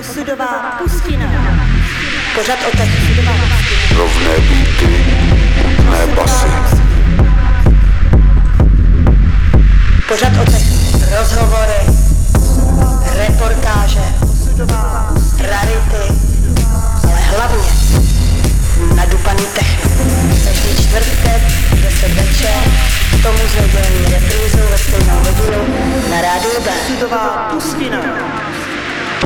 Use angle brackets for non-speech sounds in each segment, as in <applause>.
Osudová pustina. Pořad o tak osudová pustina. Rovné beaty, ne basy. Pořad o tak rozhovory, reportáže, rarity, ale hlavně nadupaný techno. Každý čtvrtek, 10 večer, k tomu s nedělní reprízou ve stejnou hodinu na rádiu B. Osudová pustina.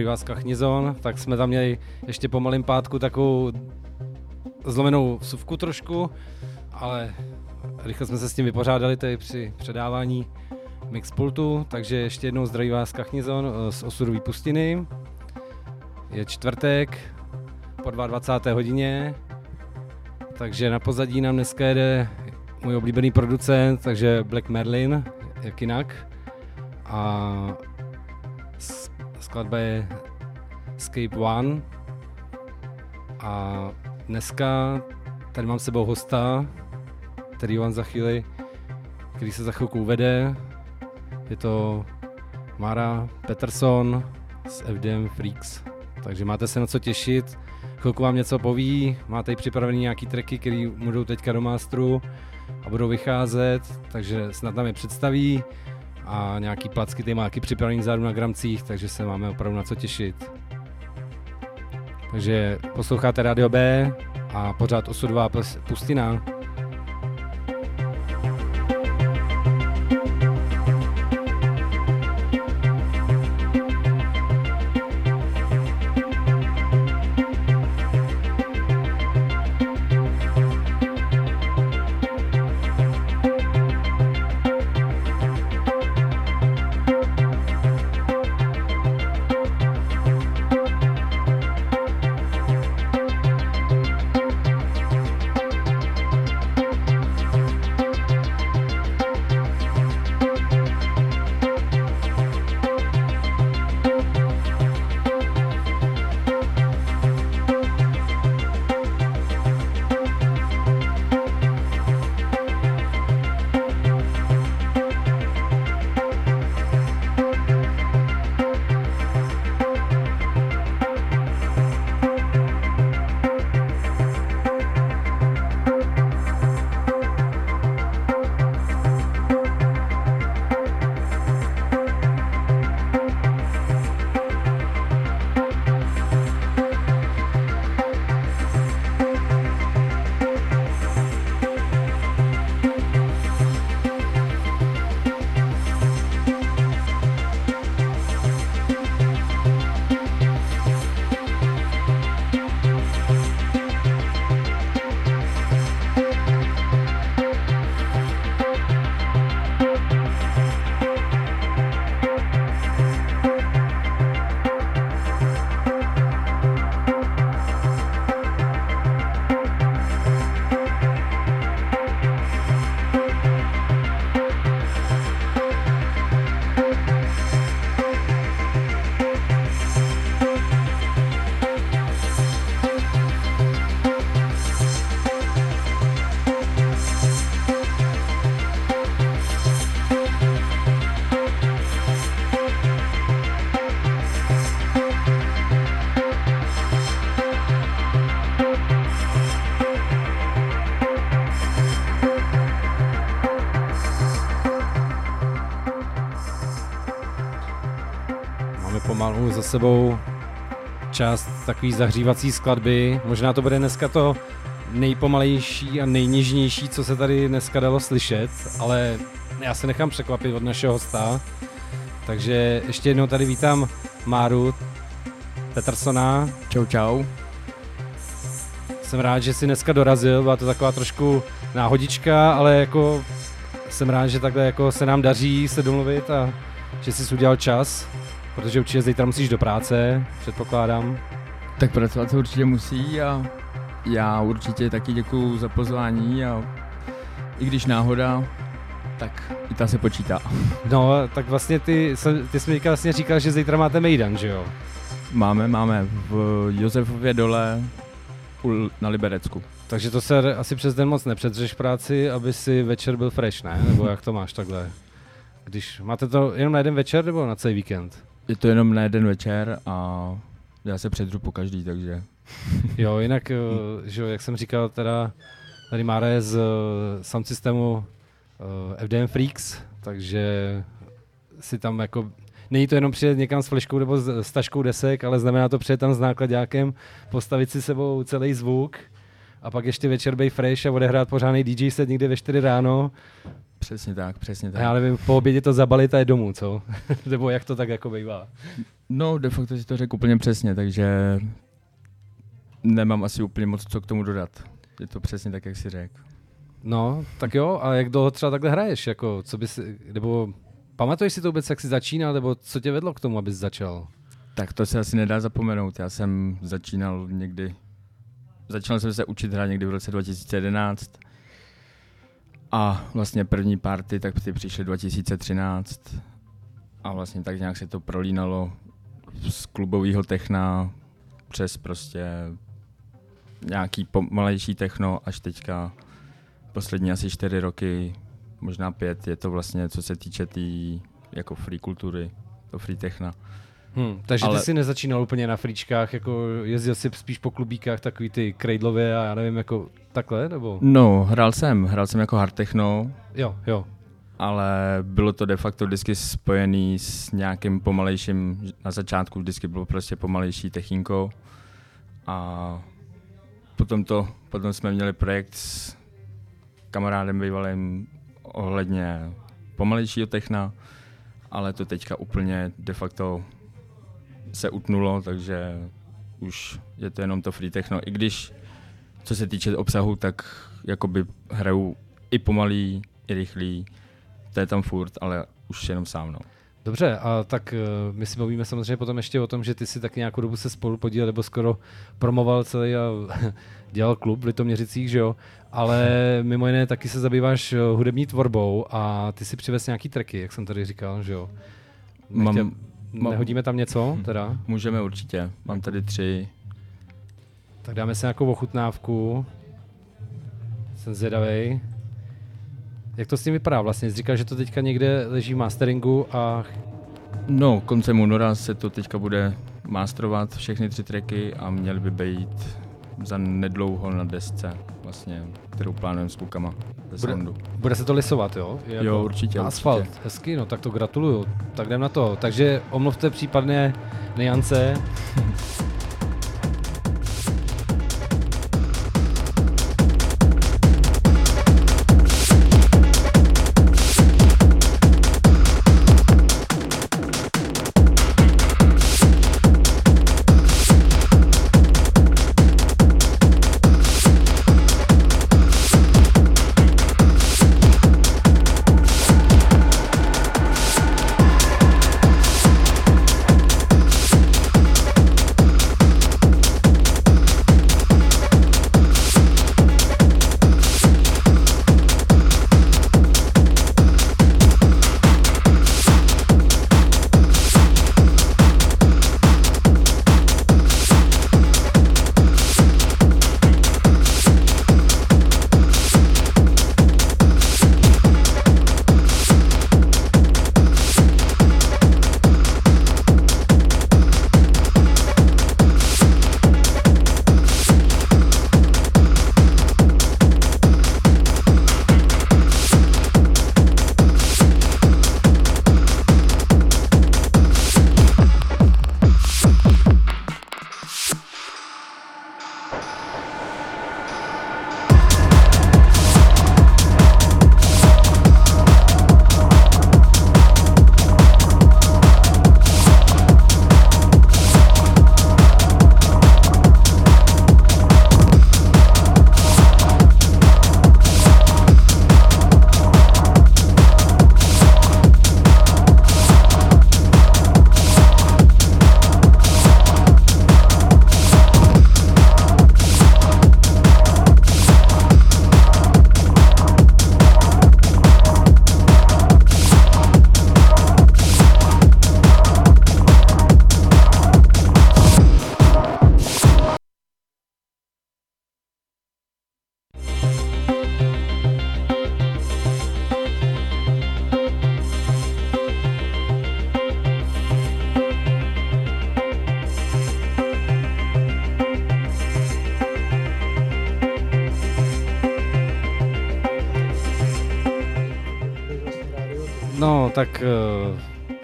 zdraví vás Kachnizon. Tak jsme tam měli ještě po malém pátku takovou zlomenou suvku trošku, ale rychle jsme se s tím vypořádali tady při předávání Mixpultu, takže ještě jednou zdraví vás Kachnizon eh, z osudový pustiny. Je čtvrtek po 22. hodině, takže na pozadí nám dneska jede můj oblíbený producent, takže Black Merlin, jak jinak. A skladba je Escape One a dneska tady mám s sebou hosta, který vám za chvíli, který se za chvilku uvede. Je to Mara Peterson z FDM Freaks. Takže máte se na co těšit. Chvilku vám něco poví, máte i připravený nějaký tracky, které budou teďka do masteru a budou vycházet, takže snad nám je představí a nějaký placky ty má připravený zádu na gramcích, takže se máme opravdu na co těšit. Takže posloucháte Radio B a pořád osudová pus- pustina. Za sebou část takový zahřívací skladby. Možná to bude dneska to nejpomalejší a nejnižnější, co se tady dneska dalo slyšet, ale já se nechám překvapit od našeho hosta. Takže ještě jednou tady vítám Máru. Petersona. Čau, čau. Jsem rád, že jsi dneska dorazil, byla to taková trošku náhodička, ale jako jsem rád, že takhle jako se nám daří se domluvit a že jsi udělal čas, protože určitě zítra musíš do práce, předpokládám. Tak pracovat se určitě musí a já určitě taky děkuju za pozvání a i když náhoda, tak i ta se počítá. No, tak vlastně ty, ty jsi mi vlastně říkal, že zítra máte Mejdan, že jo? Máme, máme v Josefově dole na Liberecku. Takže to se asi přes den moc nepředřeš práci, aby si večer byl fresh, ne? Nebo jak to máš takhle? Když máte to jenom na jeden večer nebo na celý víkend? Je to jenom na jeden večer a já se předřu po každý, takže... <laughs> jo, jinak, eh, že jak jsem říkal, teda tady Mára z eh, sound systému eh, FDM Freaks, takže si tam jako není to jenom přijet někam s fleškou nebo s taškou desek, ale znamená to přijet tam s nákladňákem, postavit si sebou celý zvuk a pak ještě večer bej fresh a odehrát pořádný DJ set někde ve 4 ráno. Přesně tak, přesně tak. A já nevím, po obědě to zabalit a je domů, co? <laughs> nebo jak to tak jako bývá? No, de facto si to řekl úplně přesně, takže nemám asi úplně moc co k tomu dodat. Je to přesně tak, jak si řekl. No, tak jo, a jak dlouho třeba takhle hraješ, jako, co bys, nebo pamatuješ si to vůbec, jak jsi začínal, nebo co tě vedlo k tomu, abys začal? Tak to se asi nedá zapomenout, já jsem začínal někdy, začal jsem se učit hrát někdy v roce 2011 a vlastně první party tak ty přišly 2013 a vlastně tak nějak se to prolínalo z klubového techna přes prostě nějaký pomalejší techno až teďka poslední asi čtyři roky, možná pět, je to vlastně, co se týče té tý, jako free kultury, to free techna. Hmm, takže Ale... ty jsi nezačínal úplně na fričkách, jako jezdil jsi spíš po klubíkách takový ty Cradlově a já nevím, jako takhle, nebo? No, hrál jsem, hrál jsem jako hard techno. Jo, jo. Ale bylo to de facto vždycky spojený s nějakým pomalejším, na začátku vždycky bylo prostě pomalejší techinkou a potom to, potom jsme měli projekt s kamarádem bývalým ohledně pomalejšího techna, ale to teďka úplně de facto se utnulo, takže už je to jenom to free techno. I když, co se týče obsahu, tak jakoby hraju i pomalý, i rychlý, to je tam furt, ale už jenom sám. No. Dobře, a tak uh, my si mluvíme samozřejmě potom ještě o tom, že ty si tak nějakou dobu se spolu podílel, nebo skoro promoval celý a <laughs> dělal klub v Litoměřicích, že jo? Ale <laughs> mimo jiné taky se zabýváš eh, hudební tvorbou a ty si přivez nějaký tracky, jak jsem tady říkal, že jo? Nechtěl, mám, mám, nehodíme tam něco teda? Můžeme určitě, mám tady tři. Tak dáme si nějakou ochutnávku. Jsem zvědavý. Jak to s tím vypadá vlastně? Jsi říkal, že to teďka někde leží v masteringu a... No, koncem února se to teďka bude masterovat všechny tři tracky a měly by být za nedlouho na desce, vlastně, kterou plánujeme s klukama ze bude, soundu. Bude se to lisovat, jo? Jako jo, určitě. Asfalt, určitě. hezky, no tak to gratuluju. Tak jdem na to. Takže omluvte případné niance. <laughs>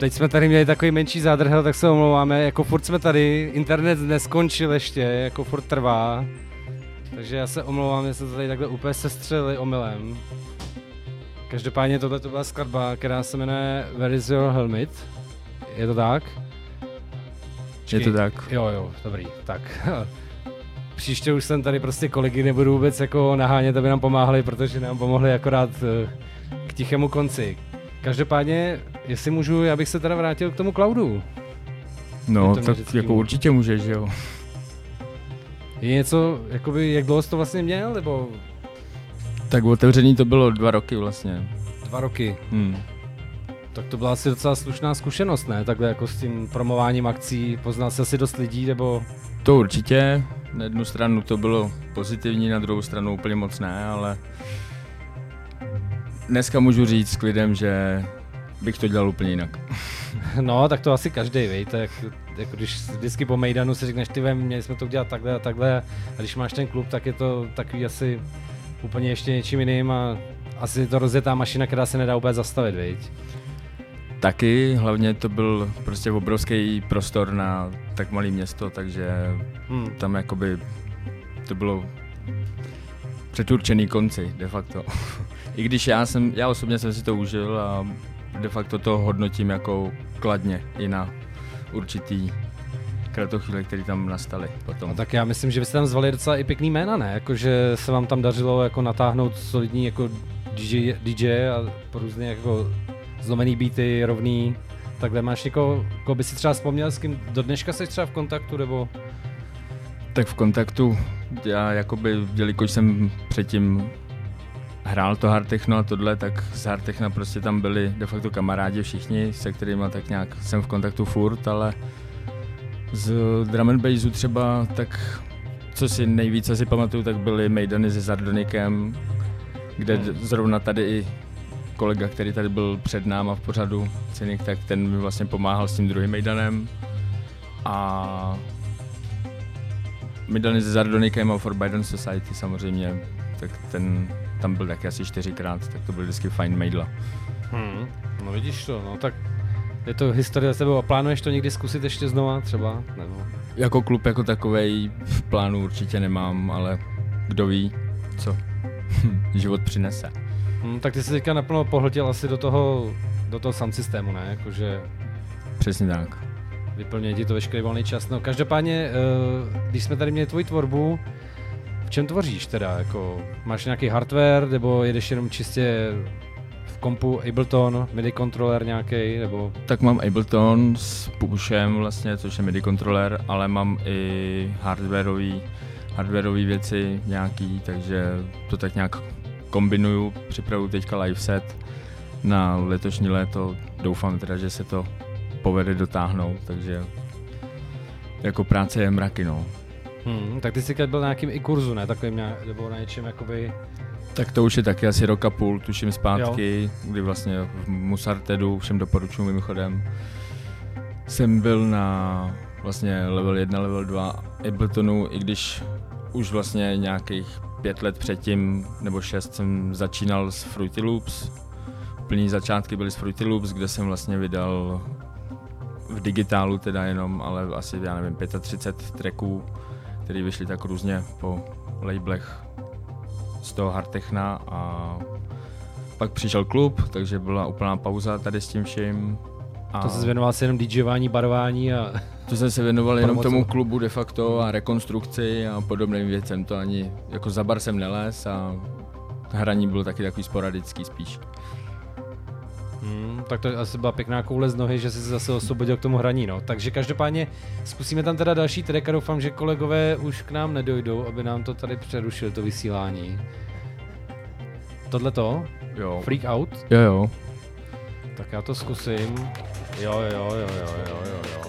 teď jsme tady měli takový menší zádrhel, tak se omlouváme, jako furt jsme tady, internet neskončil ještě, jako furt trvá. Takže já se omlouvám, že se to tady takhle úplně sestřeli omylem. Každopádně tohle to byla skladba, která se jmenuje Where is your helmet? Je to tak? Je to tak. Jo, jo, dobrý, tak. <laughs> Příště už jsem tady prostě kolegy nebudu vůbec jako nahánět, aby nám pomáhali, protože nám pomohli akorát eh, k tichému konci. Každopádně, jestli můžu, já bych se teda vrátil k tomu cloudu. No, to tak jako může. určitě můžeš, jo. Je něco, jakoby, jak dlouho jsi to vlastně měl, nebo Tak otevřený to bylo dva roky vlastně. dva roky? Hmm. Tak to byla asi docela slušná zkušenost, ne? Takhle jako s tím promováním akcí, poznal jsi asi dost lidí, nebo... To určitě. Na jednu stranu to bylo pozitivní, na druhou stranu úplně moc ne, ale dneska můžu říct s klidem, že bych to dělal úplně jinak. <laughs> No, tak to asi každý, je jak, jako když vždycky po Mejdanu si řekneš, ty vem, měli jsme to udělat takhle a takhle, a když máš ten klub, tak je to takový asi úplně ještě něčím jiným a asi to rozjetá mašina, která se nedá úplně zastavit, viď? Taky, hlavně to byl prostě obrovský prostor na tak malé město, takže Hmm. tam jakoby to bylo předurčený konci, de facto. <laughs> I když já jsem, já osobně jsem si to užil a de facto to hodnotím jako kladně i na určitý kratochvíle, které tam nastaly potom. No tak já myslím, že byste tam zvali docela i pěkný jména, ne? Jakože se vám tam dařilo jako natáhnout solidní jako DJ, DJ a po různě jako zlomený beaty, rovný. Takhle máš někoho, koho by si třeba vzpomněl, s kým do dneška jsi třeba v kontaktu, nebo... Tak v kontaktu, já jakoby, jelikož jsem předtím hrál to hard techno a tohle, tak z hard techna prostě tam byli de facto kamarádi všichni, se kterými tak nějak jsem v kontaktu furt, ale z drum and bassu třeba, tak co si nejvíce si pamatuju, tak byly Maidany se Zardonikem, kde Hmm. zrovna tady i kolega, který tady byl před náma v pořadu, Cynik, tak ten mi vlastně pomáhal s tím druhým Maidanem. A Maidany se Zardonikem a Forbidden Society samozřejmě, tak ten tam byl taky asi čtyřikrát, tak to byl vždycky fajn maidla. Hmm. No vidíš to, no tak je to historie za tebou a plánuješ to někdy zkusit ještě znova třeba, nebo... Jako klub jako takovej v plánu určitě nemám, ale kdo ví, co <laughs> život přinese. Hmm, tak ty jsi teďka naplno pohltil asi do toho, do toho sound systému, ne? Jakože Přesně tak. vyplňuje ti to veškerý volný čas. No každopádně, eh, když jsme tady měli tvoji tvorbu, v čem tvoříš teda? Jako, máš nějaký hardware, nebo jedeš jenom čistě v kompu Ableton, MIDI controller nějaký, nebo... Tak mám Ableton s Pushem vlastně, což je MIDI kontroler, ale mám i hardwareový, hardwareový věci nějaký, takže to tak nějak kombinuju, připravuju teďka live set na letošní léto, doufám teda, že se to povede dotáhnout, takže jako práce je mraky, no. Hmm, tak ty jsi byl na nějakým i kurzu, ne? Takovým nějak, nebo na něčem jakoby... Tak to už je taky asi rok a půl, tuším zpátky, jo. kdy vlastně v Musartedu, všem doporučuji mimochodem, jsem byl na vlastně level 1, level 2 Abletonu, i když už vlastně nějakých pět let předtím, nebo šest jsem začínal s Fruity Loops. Plní začátky byly s Fruity Loops, kde jsem vlastně vydal v digitálu teda jenom, ale asi já nevím, 35 tracků, které vyšly tak různě po labelech z toho hardtechna a pak přišel klub, takže byla úplná pauza tady s tím vším. A To se věnoval si jenom DJování, barování a... to jsem se věnoval jenom tomu klubu de facto a rekonstrukci a podobným věcem. To ani jako za bar jsem neles a hraní bylo taky takový sporadický spíš. Hmm, tak to asi byla pěkná koule z nohy, že jsi se zase osvobodil k tomu hraní, no. Takže každopádně zkusíme tam teda další track a doufám, že kolegové už k nám nedojdou, aby nám to tady přerušili, to vysílání. Tohle to? Jo. Freak Out? Jo, jo. Tak já to zkusím. Jo, jo, jo, jo, jo, jo, jo.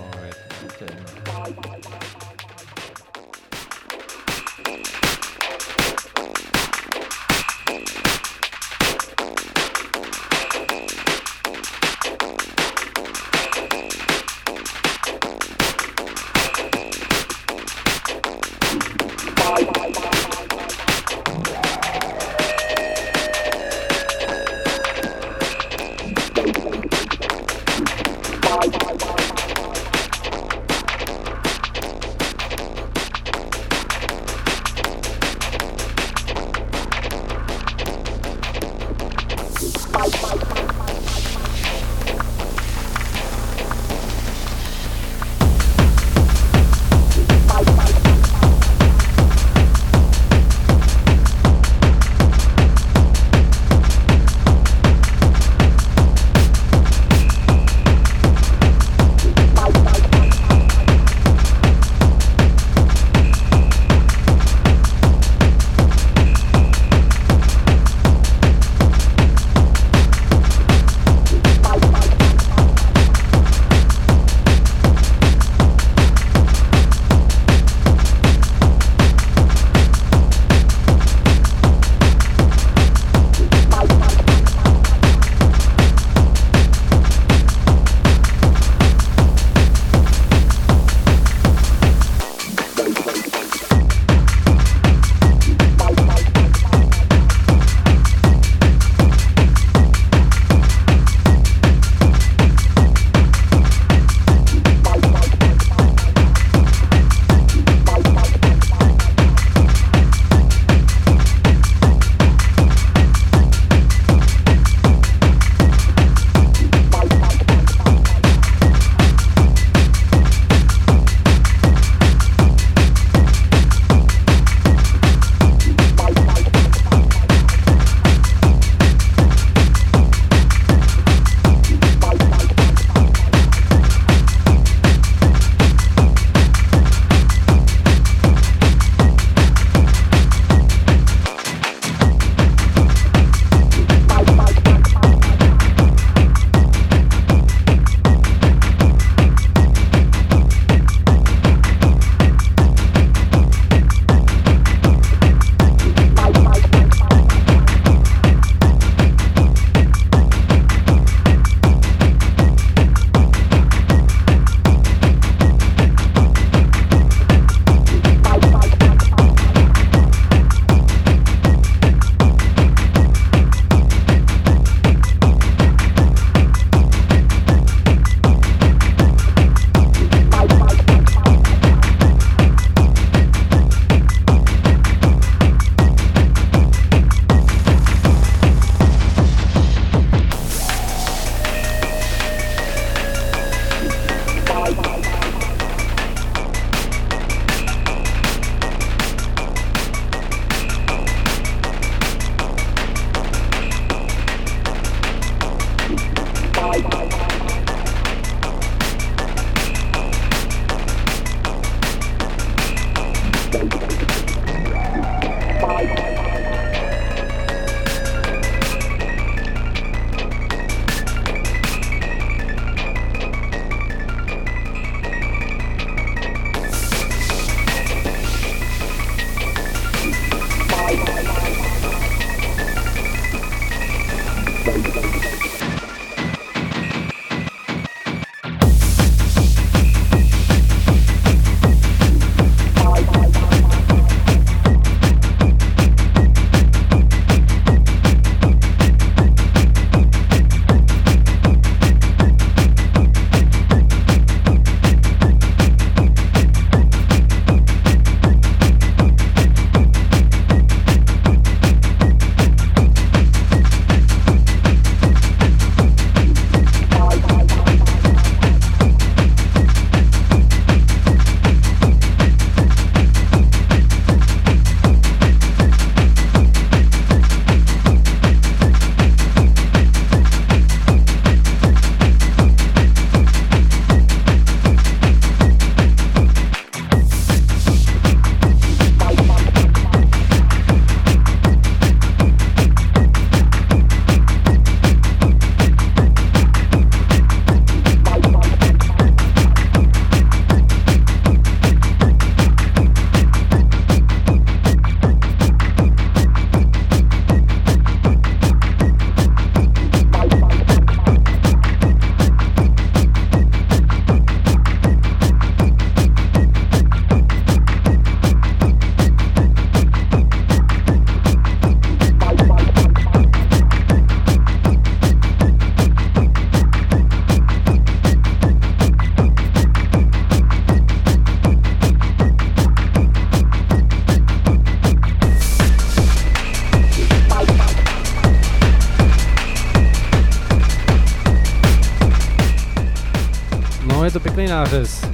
Nářez.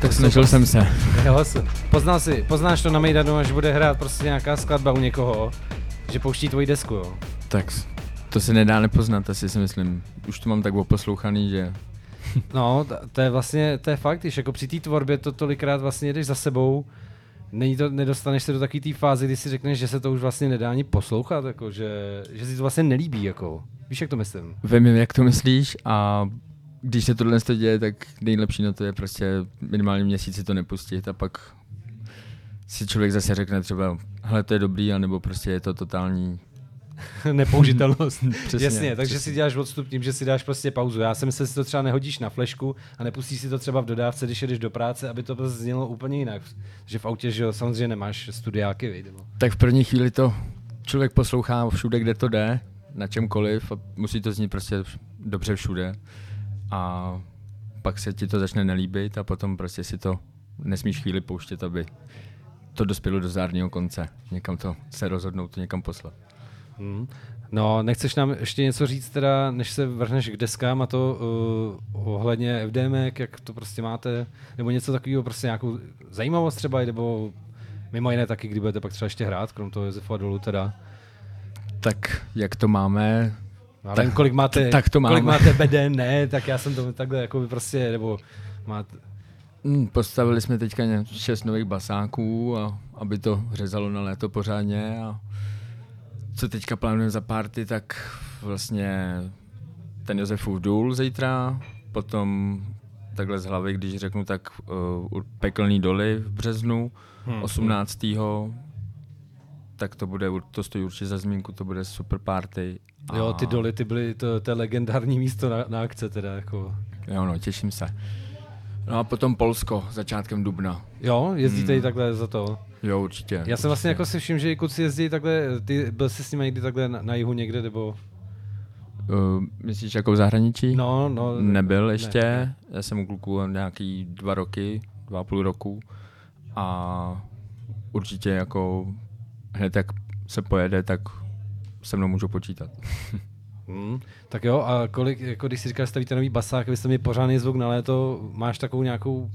Tak snažil jsem se. Jo, poznal si, poznáš to na Mejdanu, až bude hrát prostě nějaká skladba u někoho, že pouští tvoji desku, jo. Tak to se nedá nepoznat, asi si myslím. Už to mám tak oposlouchaný, že No, to je vlastně, to je fakt, když jako při té tvorbě to tolikrát vlastně jdeš za sebou, není to, nedostaneš se do takové té fáze, kdy si řekneš, že se to už vlastně nedá ani poslouchat, jako, že, že si to vlastně nelíbí, jako. Víš, jak to myslím? vím, jak to myslíš a když se tohle to děje, tak nejlepší na to je prostě minimálně měsíc si to nepustit a pak si člověk zase řekne třeba, hele, to je dobrý, anebo prostě je to totální <laughs> Nepoužitelnost. <laughs> Přesně, Jasně, takže přesně. si děláš odstup tím, že si dáš prostě pauzu. Já jsem že si to třeba nehodíš na flešku a nepustíš si to třeba v dodávce, když jedeš do práce, aby to prostě znělo úplně jinak. Že v autě, že jo, samozřejmě nemáš studiáky, nebo. Tak v první chvíli to člověk poslouchá všude, kde to jde, na čemkoliv a musí to znít prostě dobře všude. A pak se ti to začne nelíbit a potom prostě si to nesmíš chvíli pouštět, aby to dospělo do zárního konce. Někam to se rozhodnout, to někam poslat. Hmm. No, nechceš nám ještě něco říct teda, než se vrhneš k deskám a to uh, ohledně FDM, jak to prostě máte, nebo něco takového, prostě nějakou zajímavost třeba, nebo mimo jiné taky, kdy budete pak třeba ještě hrát, krom toho Josefa Dolu teda. Tak jak to máme, Já Tak- nevím, kolik máte, tak to kolik máme. máte beden, ne, tak já jsem to takhle jako by prostě, nebo máte, Hmm, postavili jsme teďka šest nových basáků, a, aby to řezalo na léto pořádně. A co teďka plánujeme za party, tak vlastně ten Josefův důl zítra, potom takhle z hlavy, když řeknu, tak uh, pekelný doly v březnu, Hmm. 18. Tak to bude, to stojí určitě za zmínku, to bude super party. jo, ty doly, ty byly, to, to je legendární místo na, na akce teda, jako. Jo, no, těším se. No a potom Polsko, začátkem dubna. Jo, jezdíte Hmm. i takhle za to. Jo, určitě. Já jsem vlastně určitě. jako si všiml, že i kluci jezdí takhle, ty byl jsi s nimi někdy takhle na, na jihu někde, nebo? Uh, myslíš jako v zahraničí? No, no. Nebyl ještě, Ne. já jsem u kluků nějaký dva roky, dva a půl roku a určitě jako hned jak se pojede, tak se mnou můžu počítat. <laughs> Hmm. Tak jo, a kolik, jako když si říkal, že stavíte nový basák, abyste měli pořádný zvuk na léto, máš takovou nějakou,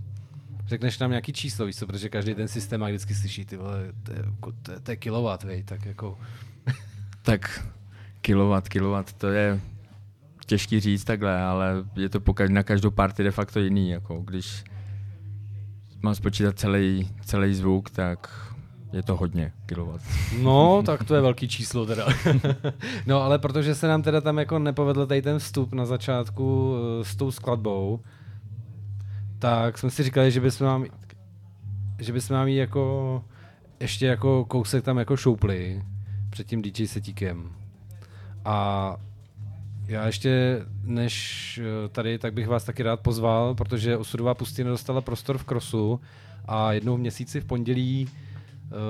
řekneš nám nějaký číslo, víš co, protože každý ten systém má vždycky slyší, ty vole, to je, jako- to je, to je kilowatt, vej, tak jako, <laughs> Tak kilowatt, kilowatt, to je těžký říct takhle, ale je to po, kaž- na každou party de facto jiný, jako když mám spočítat celý, celý zvuk, tak je to hodně kilowatt. no, tak to je velký číslo teda. <laughs> no, ale protože se nám teda tam jako nepovedl tady ten vstup na začátku eh, s tou skladbou, tak jsme si říkali, že bychom vám, že bychom vám jako ještě jako kousek tam jako šoupli před tím DJ setíkem. A já ještě než eh, tady, tak bych vás taky rád pozval, protože Osudová pustina dostala prostor v Krosu a jednou v měsíci v pondělí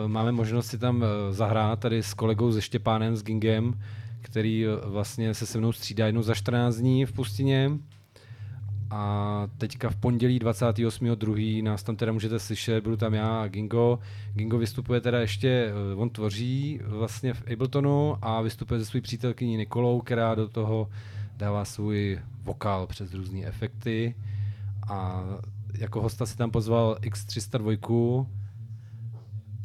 máme možnost si tam eh, zahrát tady s kolegou ze Štěpánem, s Gingem, který eh, vlastně se se mnou střídá jednou za 14 dní v pustině. A teďka v pondělí 28.2. nás tam teda můžete slyšet, budu tam já a Gingo. Gingo vystupuje teda ještě, eh, on tvoří vlastně v Abletonu a vystupuje se svou přítelkyní Nikolou, která do toho dává svůj vokál přes různé efekty. A jako hosta si tam pozval X302,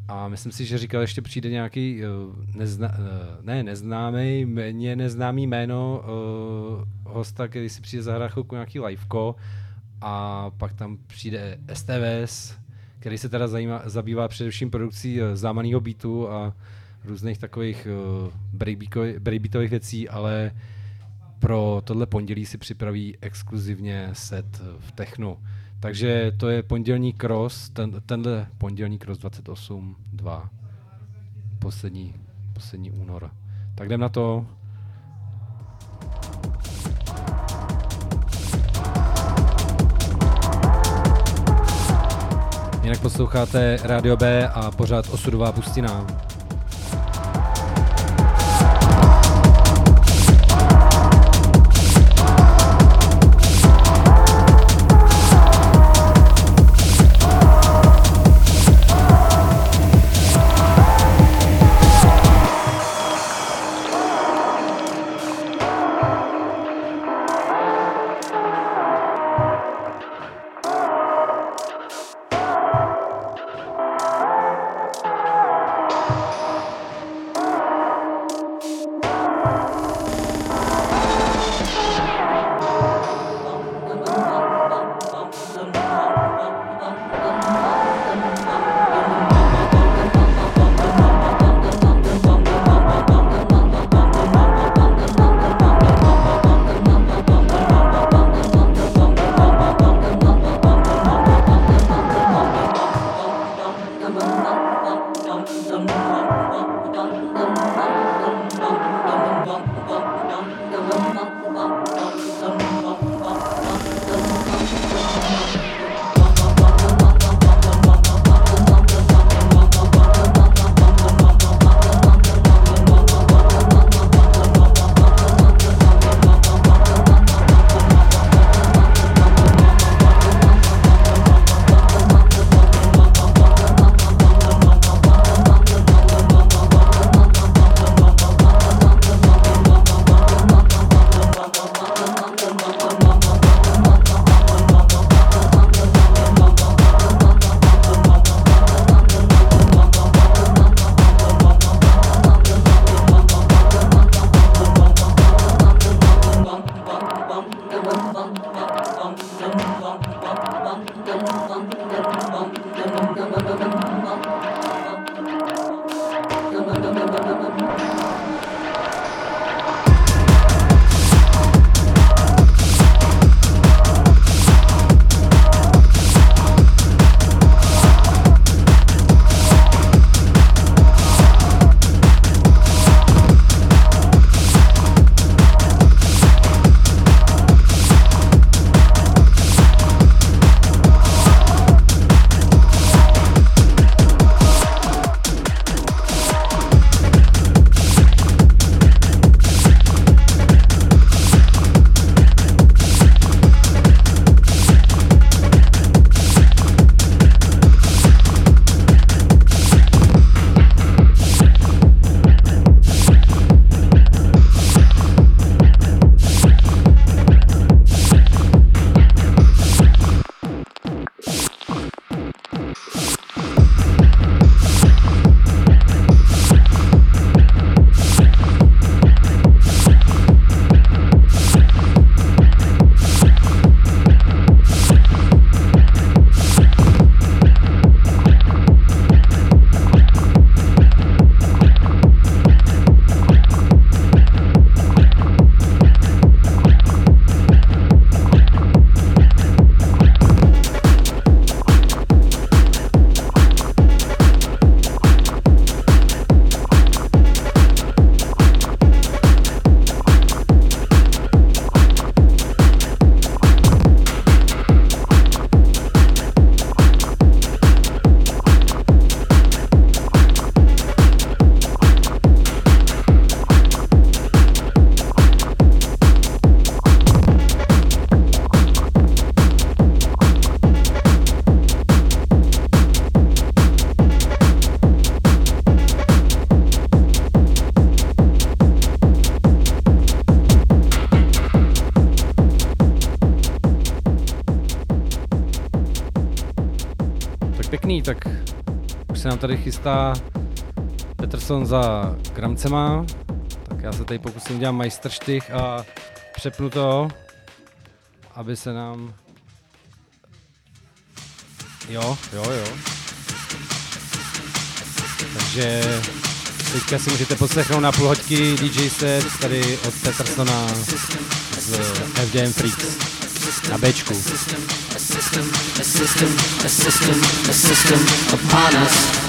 a myslím si, že říkal, ještě přijde nějaký uh, nezna, uh, ne, neznámý, méně neznámý jméno uh, hosta, který si přijde zahrát chvilku nějaký liveko a pak tam přijde STVS, který se teda zajímá, zabývá především produkcí zámaného beatu a různých takových uh, breakbeatových, věcí, ale pro tohle pondělí si připraví exkluzivně set eh, v technu. Takže to je pondělní cross, ten, tenhle pondělní cross 28, 2, poslední, poslední únor. Tak jdem na to. Jinak posloucháte Radio B a pořád Osudová pustina. Nám tady chystá Peterson za Gramcema, tak já se tady pokusím dělat majstrštych a přepnu to, aby se nám... Jo, jo, jo. Takže teďka si můžete poslechnout na půl hoďky DJ set tady od Petersona z FDM Freaks na Bčku. A system, a system, a system, a system upon us.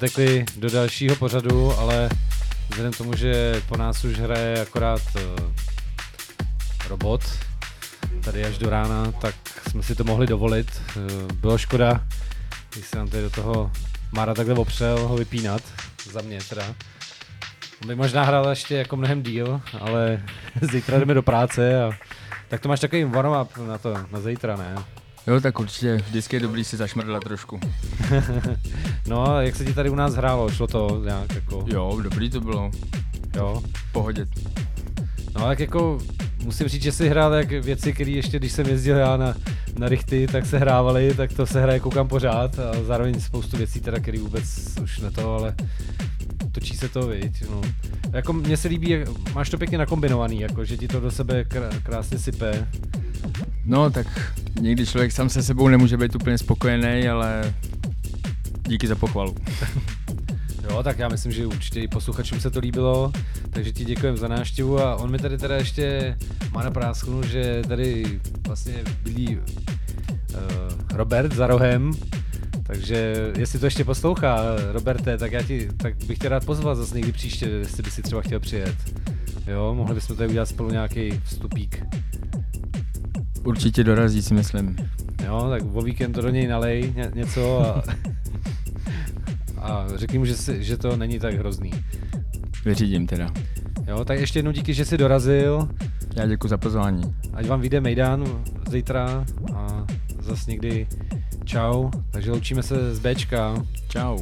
Přetekli do dalšího pořadu, ale vzhledem k tomu, že po nás už hraje akorát uh, robot, tady až do rána, tak jsme si to mohli dovolit. Uh, bylo škoda, když se nám tady do toho Mára takhle opřel ho vypínat, za mě teda. On by možná hrál ještě jako mnohem díl, ale <laughs> zítra jdeme do práce a tak to máš takový warm-up na to, na zítra, ne? Jo, tak určitě vždycky je dobrý si zašmrdlat trošku. <laughs> no a jak se ti tady u nás hrálo? Šlo to nějak jako? Jo, dobrý to bylo. Jo. Pohodě. No tak jako musím říct, že si hrál jak věci, které ještě když jsem jezdil já na, na Richty, tak se hrávaly, tak to se hraje koukám pořád a zároveň spoustu věcí teda, které vůbec už ne to, ale točí se to, viď, no. Jako mně se líbí, máš to pěkně nakombinovaný, jako že ti to do sebe krásně sype. No tak někdy člověk sám se sebou nemůže být úplně spokojený, ale díky za pochvalu. <laughs> Jo, tak já myslím, že určitě i posluchačům se to líbilo, takže ti děkujeme za návštěvu a on mi tady teda ještě má na prásknu, že tady vlastně bylí uh, Robert za rohem, takže jestli to ještě poslouchá, Roberte, tak já ti, tak bych tě rád pozval zase někdy příště, jestli by si třeba chtěl přijet. Jo, mohli bychom tady udělat spolu nějaký vstupík. Určitě dorazí, si myslím. Jo, tak o víkend to do něj nalej ně, něco a, a řekni mu, že, si, že to není tak hrozný. Vyřídím teda. Jo, tak ještě jednou díky, že jsi dorazil. Já děkuji za pozvání. Ať vám vyjde Mejdan zítra a zase někdy čau. Takže loučíme se z Bčka. Čau.